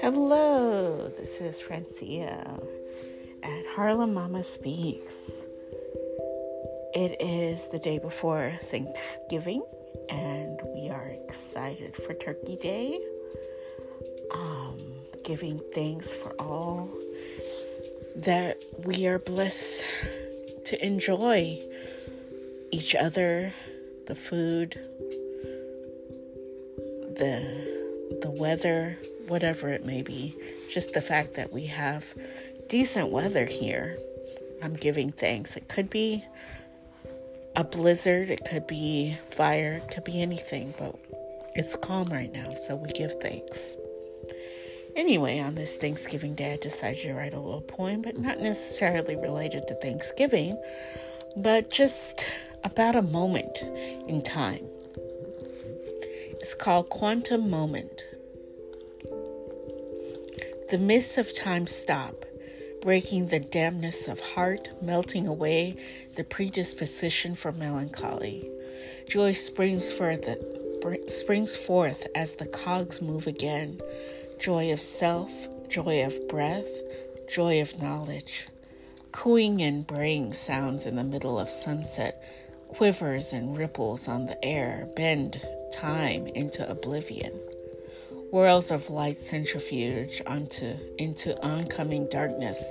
Hello, this is Francia at Harlem Mama Speaks. It is the day before Thanksgiving, and we are excited for Turkey Day. Um, giving thanks for all that we are blessed to enjoy each other, the food, the the weather, whatever it may be. Just the fact that we have decent weather here. I'm giving thanks. It could be a blizzard, it could be fire, it could be anything, but it's calm right now, so we give thanks. Anyway, on this Thanksgiving Day, I decided to write a little poem, but not necessarily related to Thanksgiving, but just about a moment in time. It's called Quantum Moment. The mists of time stop, breaking the dampness of heart, melting away the predisposition for melancholy. Joy springs forth, springs forth as the cogs move again joy of self, joy of breath, joy of knowledge. Cooing and braying sounds in the middle of sunset, quivers and ripples on the air bend time into oblivion. Whirls of light centrifuge onto into oncoming darkness,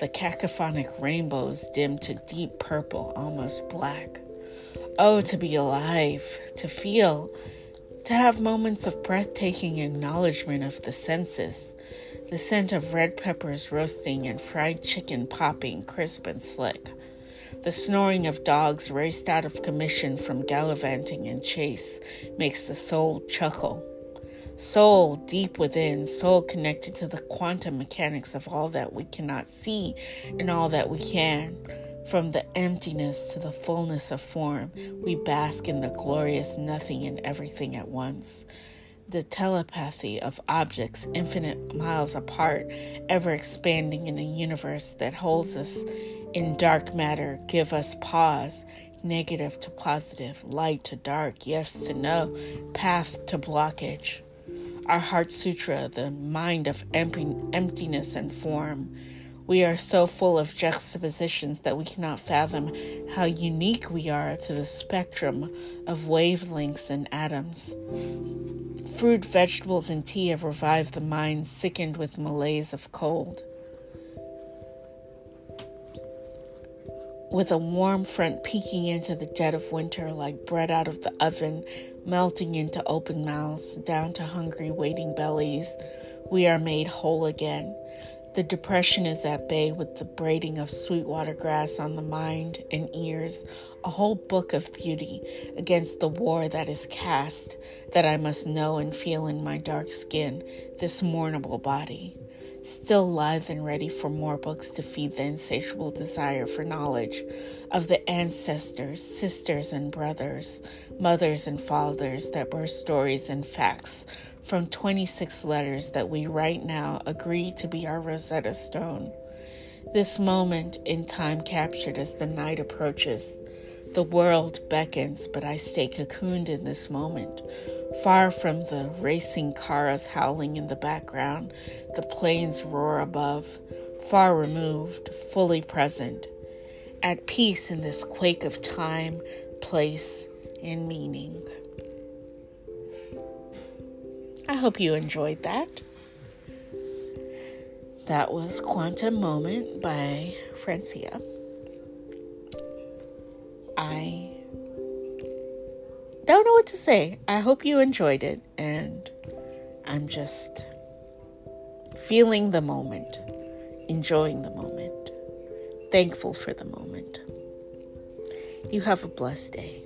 the cacophonic rainbows dim to deep purple, almost black. Oh, to be alive, to feel, to have moments of breathtaking acknowledgement of the senses, the scent of red peppers roasting and fried chicken popping crisp and slick, the snoring of dogs raced out of commission from gallivanting and chase makes the soul chuckle. Soul deep within, soul connected to the quantum mechanics of all that we cannot see and all that we can from the emptiness to the fullness of form, we bask in the glorious nothing and everything at once. The telepathy of objects infinite miles apart, ever expanding in a universe that holds us in dark matter, give us pause, negative to positive, light to dark, yes to no, path to blockage. Our Heart Sutra, the mind of emptiness and form, we are so full of juxtapositions that we cannot fathom how unique we are to the spectrum of wavelengths and atoms. Fruit, vegetables, and tea have revived the mind sickened with malaise of cold. With a warm front peeking into the dead of winter like bread out of the oven, melting into open mouths, down to hungry, waiting bellies, we are made whole again. The depression is at bay with the braiding of sweetwater grass on the mind and ears, a whole book of beauty against the war that is cast, that I must know and feel in my dark skin, this mournable body. Still lithe and ready for more books to feed the insatiable desire for knowledge of the ancestors, sisters, and brothers, mothers, and fathers that were stories and facts from 26 letters that we right now agree to be our Rosetta Stone. This moment in time captured as the night approaches. The world beckons, but I stay cocooned in this moment. Far from the racing cars howling in the background, the planes roar above, far removed, fully present, at peace in this quake of time, place, and meaning. I hope you enjoyed that. That was Quantum Moment by Francia. I don't know what to say. I hope you enjoyed it, and I'm just feeling the moment, enjoying the moment, thankful for the moment. You have a blessed day.